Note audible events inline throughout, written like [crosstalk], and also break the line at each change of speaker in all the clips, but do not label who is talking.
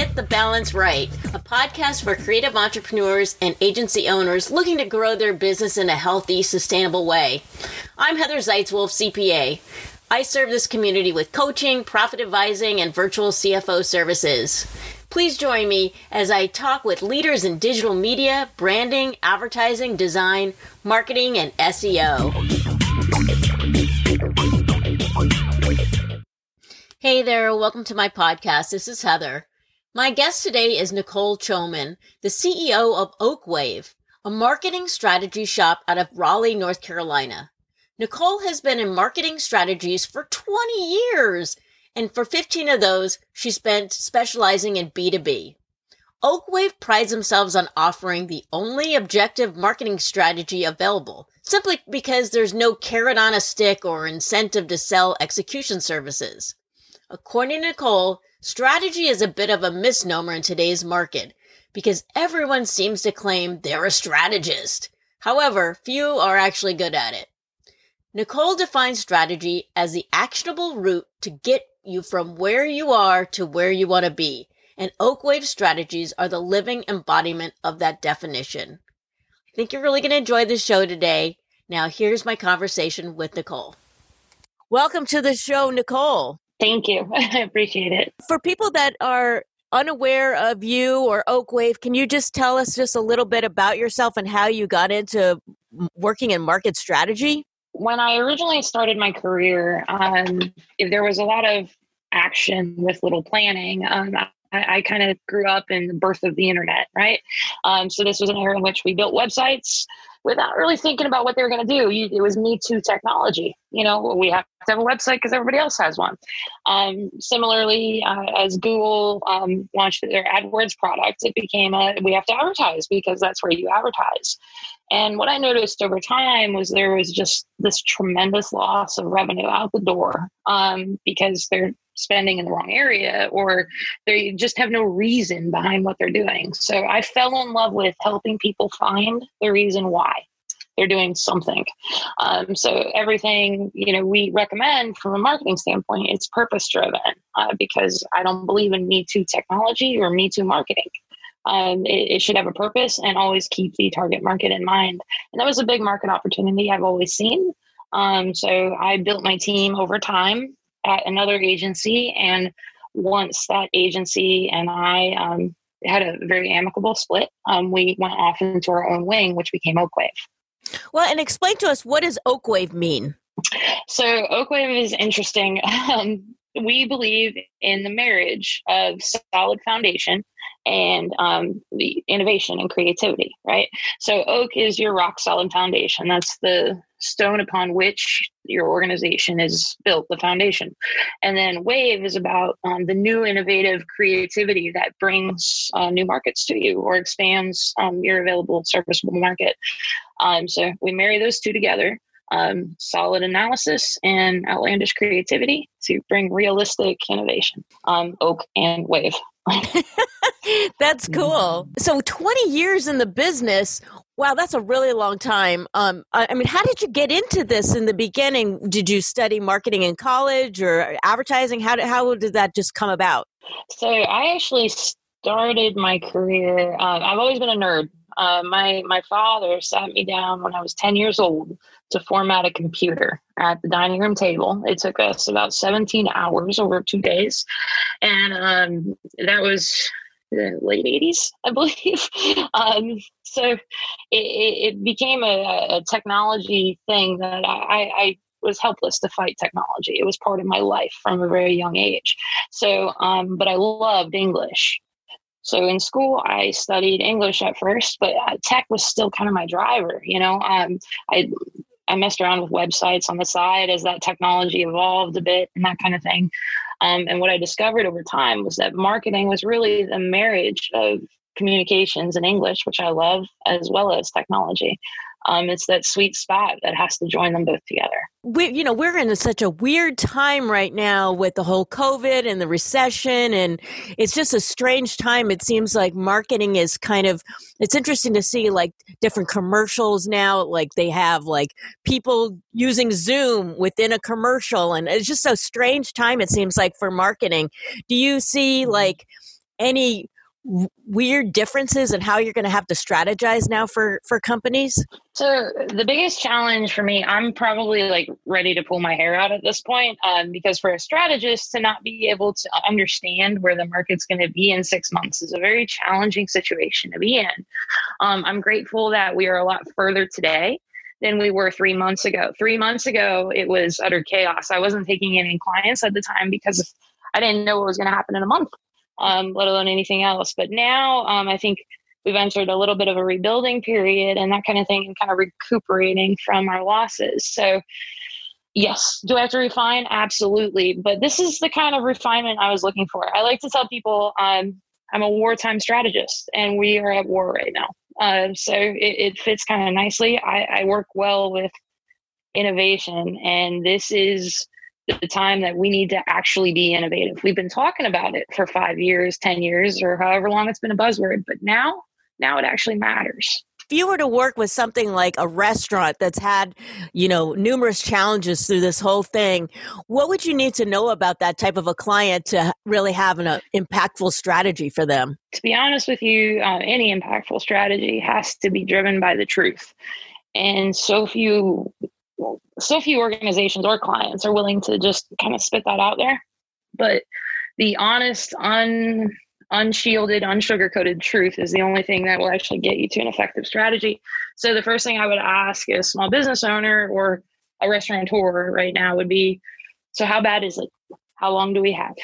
Get the Balance Right, a podcast for creative entrepreneurs and agency owners looking to grow their business in a healthy, sustainable way. I'm Heather Zeitzwolfe, CPA. I serve this community with coaching, profit advising, and virtual CFO services. Please join me as I talk with leaders in digital media, branding, advertising, design, marketing, and SEO. Hey there, welcome to my podcast. This is Heather. My guest today is Nicole Choman, the CEO of Oakwave, a marketing strategy shop out of Raleigh, North Carolina. Nicole has been in marketing strategies for 20 years, and for 15 of those, she spent specializing in B2B. Oakwave prides themselves on offering the only objective marketing strategy available, simply because there's no carrot on a stick or incentive to sell execution services. According to Nicole, Strategy is a bit of a misnomer in today's market because everyone seems to claim they're a strategist. However, few are actually good at it. Nicole defines strategy as the actionable route to get you from where you are to where you want to be, and Oakwave strategies are the living embodiment of that definition. I think you're really going to enjoy the show today. Now, here's my conversation with Nicole. Welcome to the show, Nicole.
Thank you. [laughs] I appreciate it.
For people that are unaware of you or Oakwave, can you just tell us just a little bit about yourself and how you got into working in market strategy?
When I originally started my career, um, there was a lot of action with little planning. Um, I, I kind of grew up in the birth of the internet, right? Um, so this was an era in which we built websites without really thinking about what they were going to do. You, it was Me Too technology. You know, we have to have a website because everybody else has one. Um, similarly, uh, as Google um, launched their AdWords product, it became a we have to advertise because that's where you advertise. And what I noticed over time was there was just this tremendous loss of revenue out the door um, because they're spending in the wrong area or they just have no reason behind what they're doing. So I fell in love with helping people find the reason why they're doing something. Um, so everything you know we recommend from a marketing standpoint, it's purpose driven uh, because I don't believe in Me Too technology or Me Too marketing. Um, it, it, should have a purpose and always keep the target market in mind. And that was a big market opportunity I've always seen. Um, so I built my team over time at another agency. And once that agency and I um, had a very amicable split, um, we went off into our own wing, which became Oakwave.
Well, and explain to us what does Oakwave mean?
So Oakwave is interesting. [laughs] Um, we believe in the marriage of solid foundation and um, the innovation and creativity, right? So oak is your rock solid foundation. That's the stone upon which your organization is built, the foundation. And then wave is about um, the new innovative creativity that brings uh, new markets to you or expands um, your available serviceable market. Um, so we marry those two together. Um, solid analysis and outlandish creativity to bring realistic innovation. Um, oak and wave. [laughs]
that's cool. So 20 years in the business. Wow, that's a really long time. Um, I, I, mean, how did you get into this in the beginning? Did you study marketing in college or advertising? How did, how did that just come about?
So I actually started my career. Uh, I've always been a nerd. Uh, my my father sat me down when I was 10 years old to format a computer at the dining room table. It took us about 17 hours over two days. And um, that was the late 80s, I [laughs] believe. um, so it, it, became a, a, technology thing that I, I, was helpless to fight technology. It was part of my life from a very young age. So, um, but I loved English. So in school, I studied English at first, but uh, tech was still kind of my driver. You know, um, I I messed around with websites on the side as that technology evolved a bit and that kind of thing. Um, and what I discovered over time was that marketing was really the marriage of communications and English, which I love, as well as technology um, it's that sweet spot that has to join them both together.
We, you know, we're in such a weird time right now with the whole COVID and the recession, and it's just a strange time. It seems like marketing is kind of. It's interesting to see like different commercials now. Like they have like people using Zoom within a commercial, and it's just a strange time. It seems like for marketing. Do you see mm-hmm. like? any weird differences and how you're going to have to strategize now for for companies?
So the biggest challenge for me i'm probably like ready to pull my hair out at this point um, because for a strategist to not be able to understand where the market's going to be in six months is a very challenging situation to be in. Um, i'm grateful that we are a lot further today than we were three months ago. Three months ago it was utter chaos. I wasn't taking any clients at the time because i didn't know what was going to happen in a month um, let alone anything else. But now um, I think we've entered a little bit of a rebuilding period and that kind of thing and kind of recuperating from our losses. So, yes, do I have to refine? Absolutely. But this is the kind of refinement I was looking for. I like to tell people um, I'm a wartime strategist and we are at war right now. Uh, so it, it fits kind of nicely. I, I work well with innovation, and this is the time that we need to actually be innovative. We've been talking about it for five years, 10 years, or however long it's been a buzzword, but now, now it actually matters.
If you were to work with something like a restaurant that's had, you know, numerous challenges through this whole thing, what would you need to know about that type of a client to really have an uh, impactful strategy for them?
To be honest with you, uh, any impactful strategy has to be driven by the truth. And so few so few organizations or clients are willing to just kind of spit that out there. But the honest, un unshielded, unsugar-coated truth is the only thing that will actually get you to an effective strategy. So the first thing I would ask a small business owner or a restaurateur right now would be, so how bad is it? How long do we have?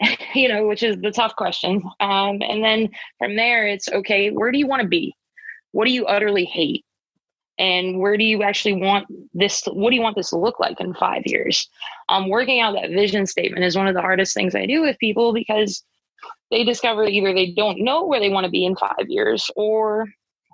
[laughs] you know, which is the tough question. Um, and then from there, it's okay, where do you want to be? What do you utterly hate? And where do you actually want this what do you want this to look like in five years? Um, working out that vision statement is one of the hardest things i do with people because they discover either they don't know where they want to be in five years or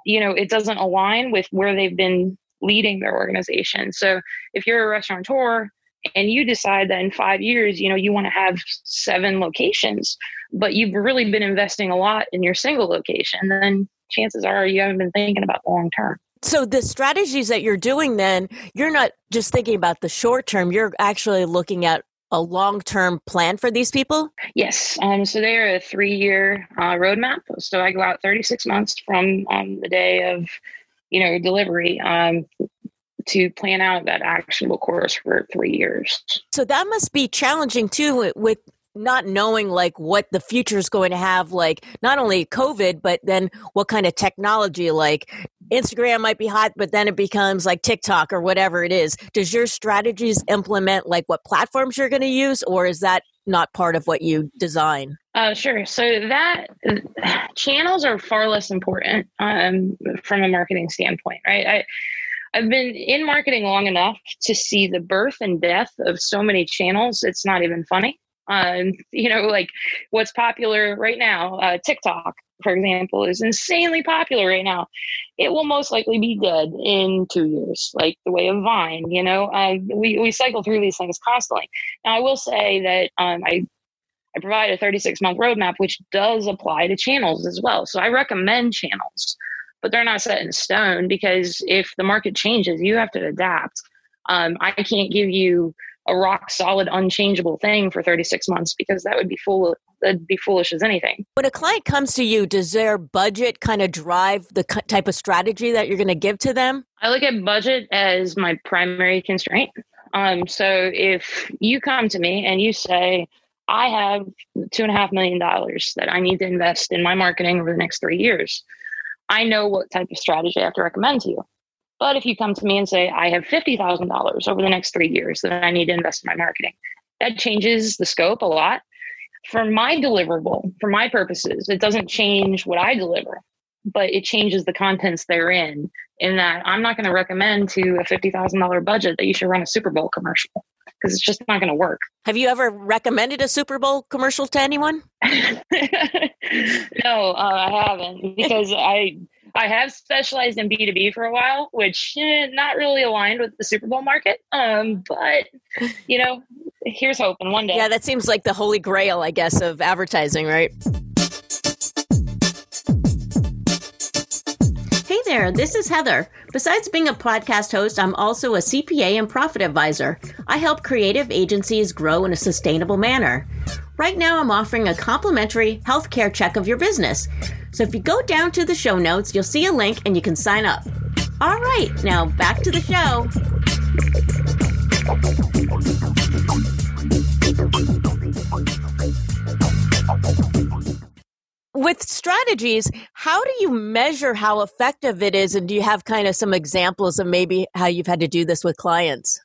you know it doesn't align with where they've been leading their organization. So if you're a restaurateur and you decide that in five years you know you want to have seven locations but you've really been investing a lot in your single location then chances are you haven't been thinking about long term
so the strategies that you're doing then, you're not just thinking about the short term, you're actually looking at a long term plan for these people?
Yes. Um, so they're a three year uh, roadmap. So I go out 36 months from um, the day of, you know, delivery um, to plan out that actionable course for three years.
So that must be challenging too with not knowing like what the future is going to have like not only covid but then what kind of technology like instagram might be hot but then it becomes like tiktok or whatever it is does your strategies implement like what platforms you're going to use or is that not part of what you design
uh, sure so that [sighs] channels are far less important um, from a marketing standpoint right I, I've been in marketing long enough to see the birth and death of so many channels. It's not even funny. Um, [laughs] you know, like what's popular right now, uh, TikTok, for example, is insanely popular right now. It will most likely be dead in two years, like the way of Vine. You know, uh, we we cycle through these things constantly. Now, I will say that um, I I provide a 36 month roadmap, which does apply to channels as well. So I recommend channels, but they're not set in stone because if the market changes, you have to adapt. Um, I can't give you a rock solid, unchangeable thing for 36 months because that would be fool that'd be foolish as anything.
When a client comes to you, does their budget kind of drive the type of strategy that you're going to give to them?
I look at budget as my primary constraint. Um, so if you come to me and you say, I have two and a half million dollars that I need to invest in my marketing over the next three years. I know what type of strategy I have to recommend to you. But if you come to me and say, I have $50,000 over the next three years that I need to invest in my marketing, that changes the scope a lot. For my deliverable, for my purposes, it doesn't change what I deliver, but it changes the contents therein. In that I'm not going to recommend to a $50,000 budget that you should run a Super Bowl commercial because it's just not going to work.
Have you ever recommended a Super Bowl commercial to anyone? [laughs]
no, uh, I haven't because I I have specialized in B2B for a while, which eh, not really aligned with the Super Bowl market. Um, but you know, here's hoping one day.
Yeah, that seems like the holy grail, I guess, of advertising, right? Hey there, this is Heather. Besides being a podcast host, I'm also a CPA and profit advisor. I help creative agencies grow in a sustainable manner. Right now, I'm offering a complimentary healthcare check of your business. So if you go down to the show notes, you'll see a link and you can sign up. All right, now back to the show. With strategies, how do you measure how effective it is? And do you have kind of some examples of maybe how you've had to do this with clients?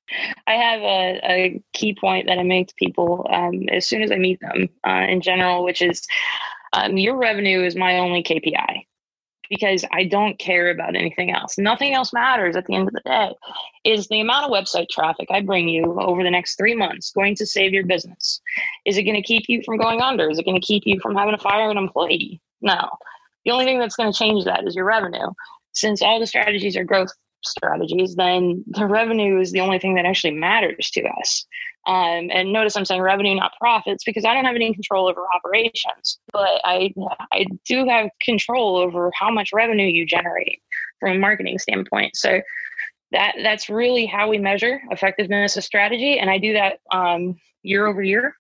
I have a, a key point that I make to people um, as soon as I meet them uh, in general, which is um, your revenue is my only KPI because I don't care about anything else. Nothing else matters at the end of the day. Is the amount of website traffic I bring you over the next three months going to save your business? Is it going to keep you from going under? Is it going to keep you from having to fire an employee? No. The only thing that's going to change that is your revenue. Since all the strategies are growth strategies, then the revenue is the only thing that actually matters to us. Um, and notice I'm saying revenue, not profits, because I don't have any control over operations, but I I do have control over how much revenue you generate from a marketing standpoint. So that that's really how we measure effectiveness of strategy, and I do that um, year over year.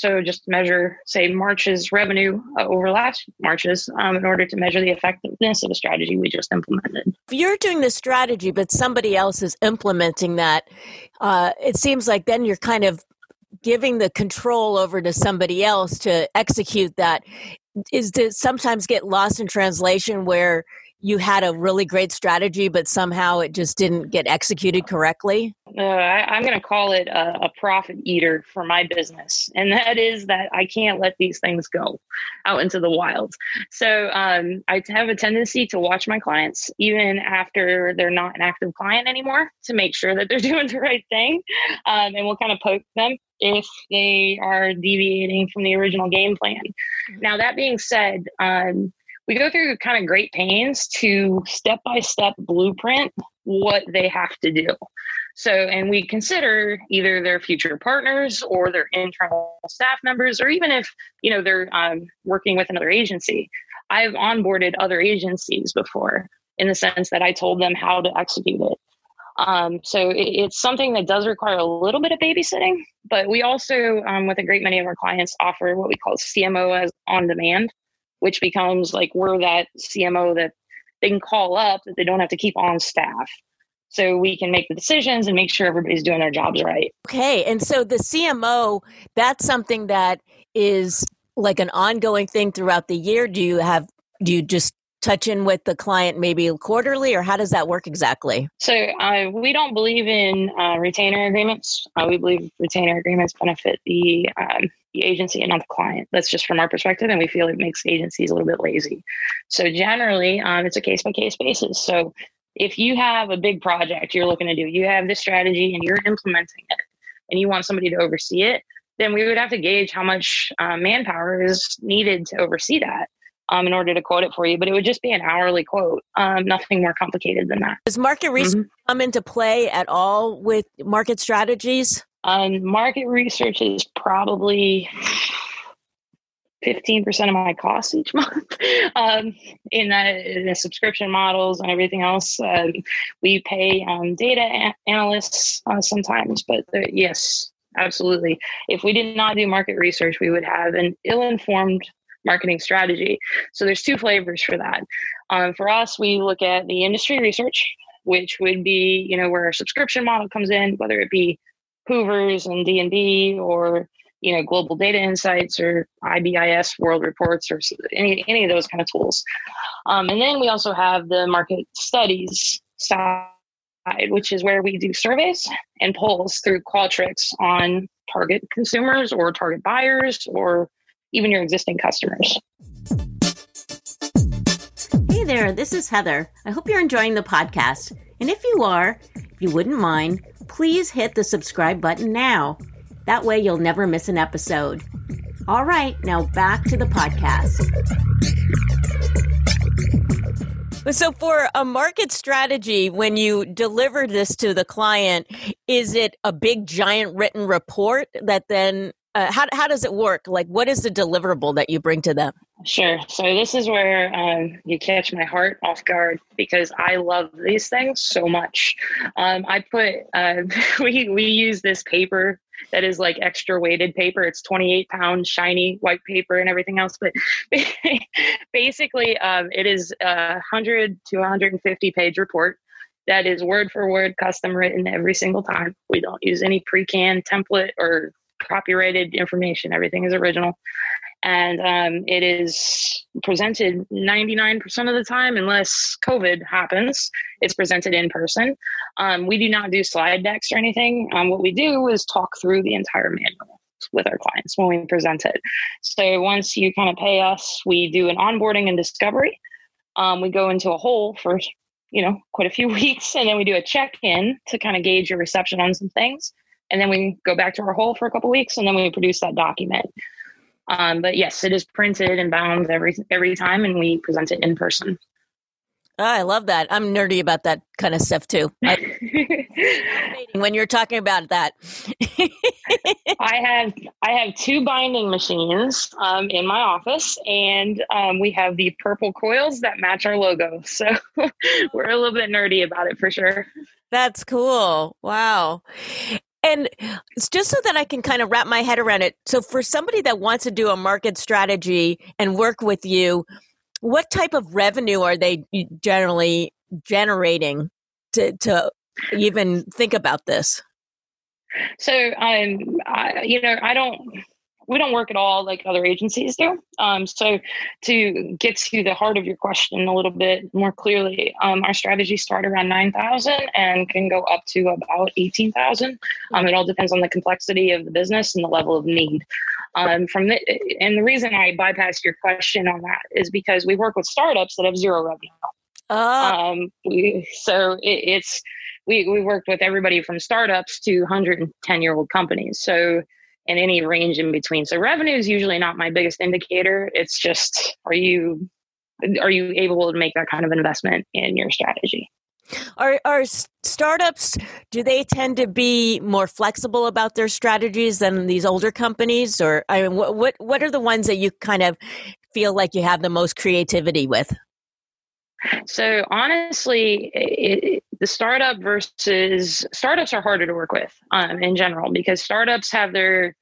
So just measure, say, March's revenue uh, over last March's um, in order to measure the effectiveness of the strategy we just implemented.
If you're doing the strategy, but somebody else is implementing that, uh, it seems like then you're kind of giving the control over to somebody else to execute that. Is to sometimes get lost in translation where you had a really great strategy, but somehow it just didn't get executed correctly?
Uh, I, am going to call it a, a, profit eater for my business. And that is that I can't let these things go out into the wild. So um, I have a tendency to watch my clients, even after they're not an active client anymore, to make sure that they're [laughs] doing the right thing. Um, and we'll kind of poke them if they are deviating from the original game plan. Mm-hmm. Now, that being said, um, we go through kind of great pains to step by step blueprint what they have to do. So, and we consider either their future partners or their internal staff members, or even if you know they're um, working with another agency. I've onboarded other agencies before in the sense that I told them how to execute it. Um, so it, it's something that does require a little bit of babysitting, but we also, um, with a great many of our clients, offer what we call CMO as on demand which becomes like we're that CMO that they can call up that they don't have to keep on staff. So we can make the decisions and make sure everybody's doing their jobs right.
Okay. And so the CMO, that's something that is like an ongoing thing throughout the year. Do you have, do you just touch in with the client maybe quarterly or how does that work exactly
so uh, we don't believe in uh, retainer agreements uh, we believe retainer agreements benefit the um, the agency and not the client that's just from our perspective and we feel it makes agencies a little bit lazy so generally um, it's a case by case basis so if you have a big project you're looking to do you have this strategy and you're implementing it and you want somebody to oversee it then we would have to gauge how much uh, manpower is needed to oversee that um, in order to quote it for you, but it would just be an hourly quote, um, nothing more complicated than that.
Does market research mm-hmm. come into play at all with market strategies?
Um, market research is probably 15% of my costs each [laughs] month um, in, the, in, the, subscription models and everything else. Uh, we pay um, data analysts uh, sometimes, but yes, absolutely. If we did not do market research, we would have an ill informed marketing strategy. So there's two flavors for that. Um, for us, we look at the industry research, which would be you know where our subscription model comes in, whether it be Hoover's and D and B or you know global data insights or IBISWorld reports or any any of those kind of tools. Um, and then we also have the market studies side, which is where we do surveys and polls through Qualtrics on target consumers or target buyers or even your existing customers.
Hey there, this is Heather. I hope you're enjoying the podcast. And if you are, you wouldn't mind, please hit the subscribe button now. That way you'll never miss an episode. All right, now back to the podcast. So, for a market strategy, when you deliver this to the client, is it a big, giant written report that then uh, how how does it work? Like, what is the deliverable that you bring to them?
Sure. So this is where um, you catch my heart off guard because I love these things so much. Um, I put uh, [laughs] we we use this paper that is like extra weighted paper. It's 28 pound shiny white paper and everything else. But [laughs] basically, um, it is a 100 to 150 page report that is word for word custom written every single time. We don't use any pre canned template or copyrighted information. Everything is original. And um, it is presented 99% of the time, unless COVID happens, it's presented in person. Um, we do not do slide decks or anything. Um, what we do is talk through the entire manual with our clients when we present it. So once you kind of pay us, we do an onboarding and discovery. Um, we go into a hole for you know quite a few [laughs] weeks, and then we do a check in to kind of gauge your reception on some things and then we go back to our hole for a couple weeks and then we produce that document. Um, but yes it is printed and bound every every time and we present it in person.
Oh, i love that. I'm nerdy about that kind of stuff too. [laughs] When you're talking about that. [laughs]
I have i have two binding machines um, in my office and um, we have the purple coils that match our logo. So [laughs] we're a little bit nerdy about it for sure.
That's cool. Wow. And it's just so that I can kind of wrap my head around it. So, for somebody that wants to do a market strategy and work with you, what type of revenue are they generally generating to, to even think about this?
So, um, I, you know, I don't we don't work at all like other agencies do. Um, so to get to the heart of your question a little bit more clearly, um, our strategies start around 9,000 and can go up to about 18,000. Um, it all depends on the complexity of the business and the level of need. Um, from the, and the reason I bypassed your question on that is because we work with startups that have zero revenue.
Oh.
Um, we, so it, it's, we, we worked with everybody from startups to 110 year old companies. So and any range in between. So revenue is usually not my biggest indicator. It's just are you are you able to make that kind of investment in your strategy?
Are are startups do they tend to be more flexible about their strategies than these older companies or I mean what what what are the ones that you kind of feel like you have the most creativity with?
So honestly, it, the startup versus startups are harder to work with um, in general because startups have their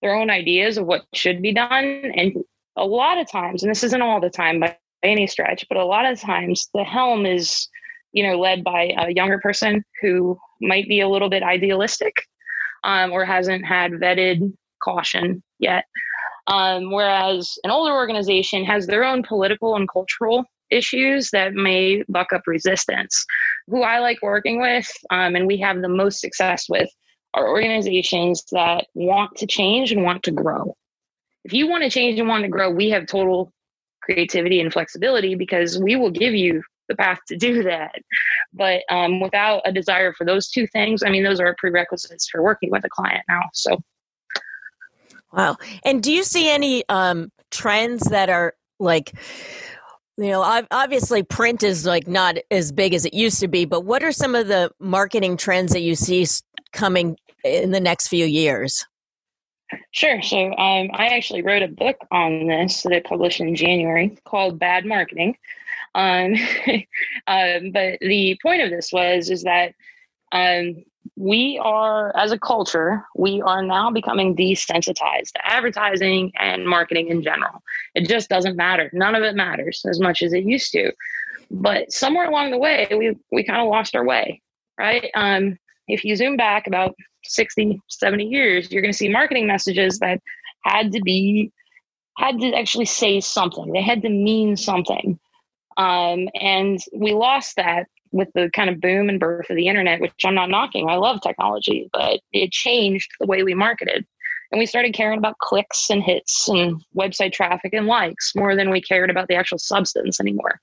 their own ideas of what should be done, and a lot of times, and this isn't all the time by any stretch, but a lot of times the helm is you know led by a younger person who might be a little bit idealistic um, or hasn't had vetted caution yet. Um, whereas an older organization has their own political and cultural issues that may buck up resistance. Who I like working with, um, and we have the most success with, are organizations that want to change and want to grow. If you want to change and want to grow, we have total creativity and flexibility because we will give you the path to do that. But um, without a desire for those two things, I mean, those are prerequisites for working with a client now. So,
wow. And do you see any um, trends that are like you know obviously print is like not as big as it used to be but what are some of the marketing trends that you see coming in the next few years?
Sure so um, i actually wrote a book on this that i published in january called bad marketing um, [laughs] um, but the point of this was is that um, we are, as a culture, we are now becoming desensitized to advertising and marketing in general. It just doesn't matter. None of it matters as much as it used to. But somewhere along the way, we, we kind of lost our way, right? Um, if you zoom back about 60, 70 years, you're going to see marketing messages that had to be, had to actually say something. They had to mean something. Um, and we lost that with the kind of boom and birth of the internet, which I'm not knocking. I love technology, but it changed the way we marketed. And we started caring about clicks and hits and website traffic and likes more than we cared about the actual substance anymore.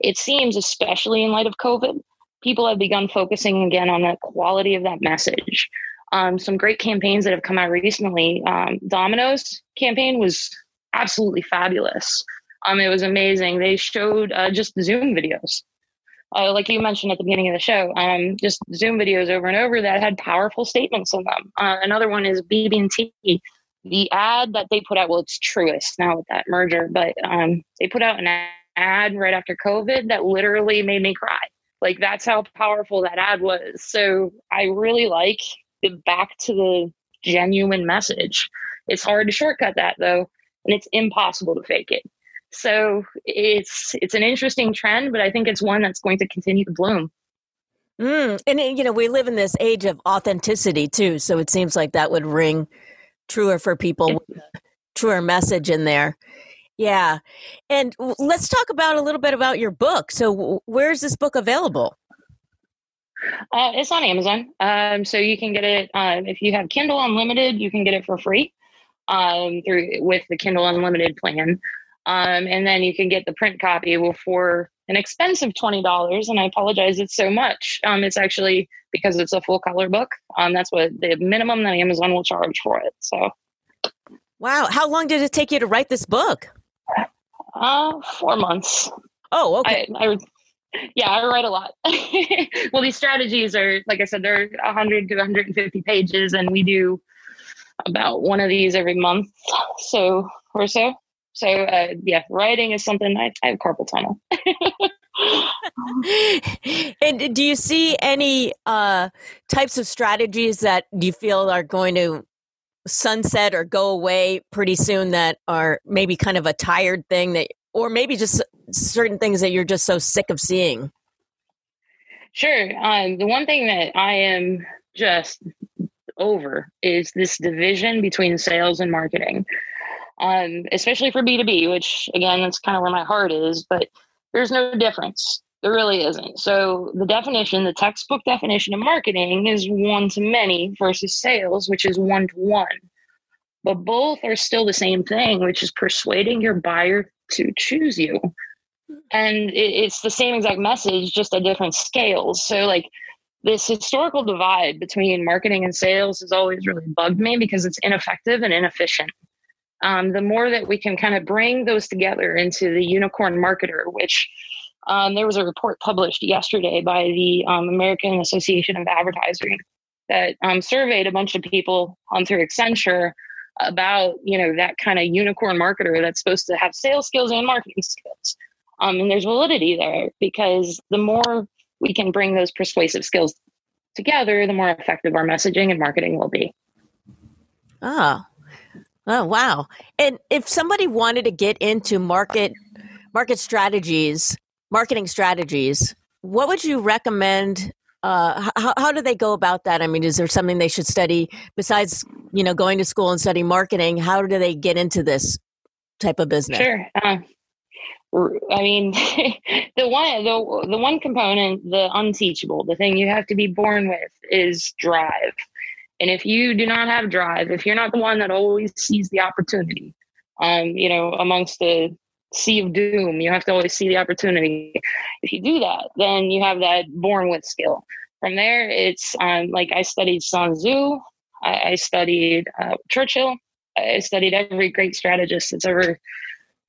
It seems, especially in light of COVID, people have begun focusing again on the quality of that message. Um, some great campaigns that have come out recently. Um, Domino's campaign was absolutely fabulous. Um, it was amazing. They showed uh, just Zoom videos uh, like you mentioned at the beginning of the show, um, just Zoom videos over and over that had powerful statements in them. Uh, another one is BB&T the ad that they put out, well, it's Truist now with that merger, but um, they put out an ad right after COVID that literally made me cry. Like that's how powerful that ad was. So I really like the back to the genuine message. It's hard to shortcut that though, and it's impossible to fake it. So it's it's an interesting trend, but I think it's one that's going to continue to bloom.
Mm, and you know, we live in this age of authenticity too, so it seems like that would ring truer for people, truer message in there. Yeah. And let's talk about a little bit about your book. So, where's this book available?
Uh, it's on Amazon. Um, so you can get it um, if you have Kindle Unlimited. You can get it for free um, through with the Kindle Unlimited plan, um, and then you can get the print copy for an expensive twenty dollars. And I apologize, it's so much. Um, it's actually because it's a full color book. Um, that's what the minimum that Amazon will charge for it. So,
wow, how long did it take you to write this book?
Uh, four months.
Oh, okay.
I, I, yeah, I write a lot. [laughs] well, these strategies are, like I said, they're 100 to 150 pages, and we do about one of these every month, so or so. So, uh, yeah, writing is something I, I have carpal tunnel. [laughs]
and do you see any uh, types of strategies that you feel are going to sunset or go away pretty soon that are maybe kind of a tired thing that or maybe just certain things that you're just so sick of seeing
sure um, the one thing that i am just over is this division between sales and marketing um, especially for b2b which again that's kind of where my heart is but there's no difference there really isn't. So the definition, the textbook definition of marketing is one to many versus sales, which is one to one. But both are still the same thing, which is persuading your buyer to choose you. And it's the same exact message, just at different scales. So, like, this historical divide between marketing and sales has always really bugged me because it's ineffective and inefficient. Um, the more that we can kind of bring those together into the unicorn marketer, which um, there was a report published yesterday by the um, American Association of Advertising that um, surveyed a bunch of people on through Accenture about you know that kind of unicorn marketer that's supposed to have sales skills and marketing skills. Um, and there's validity there because the more we can bring those persuasive skills together, the more effective our messaging and marketing will be.
Oh, oh wow! And if somebody wanted to get into market market strategies marketing strategies, what would you recommend? Uh, how, how do they go about that? I mean, is there something they should study besides, you know, going to school and studying marketing? How do they get into this type of business?
Sure. Uh, I mean, [laughs] the one the the one component, the unteachable, the thing you have to be born with is drive. And if you do not have drive, if you're not the one that always sees the opportunity, um, you know, amongst the sea of doom. You have to always see the opportunity. If you do that, then you have that born with skill. From there, it's um, like I studied Sun Tzu, I, I studied uh, Churchill, I studied every great strategist that's ever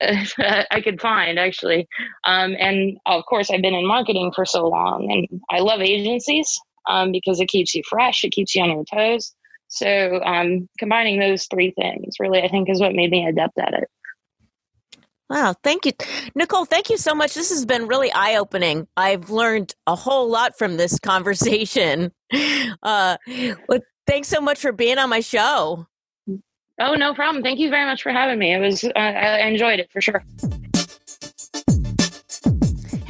[laughs] I could find actually. Um, and of course, I've been in marketing for so long, and I love agencies um, because it keeps you fresh, it keeps you on your toes. So, um, combining those three things really, I think, is what made me adept at it.
Wow, thank you. Nicole, thank you so much. This has been really eye opening. I've learned a whole lot from this [laughs] conversation. Uh, well, thanks so much for being on my show.
Oh, no problem. Thank you very much for having me. It was, uh, I enjoyed it for sure.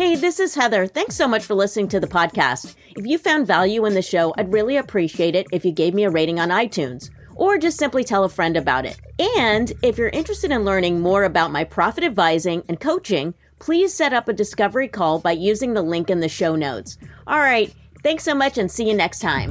Hey, this is Heather. Thanks so much for listening to the podcast. If you found value in the show, I'd really appreciate it if you gave me a rating on iTunes or just simply tell a friend about it. And if you're interested in learning more about my profit advising and coaching, please set up a discovery call by using the link in the show notes. All right, thanks so much and see you next time.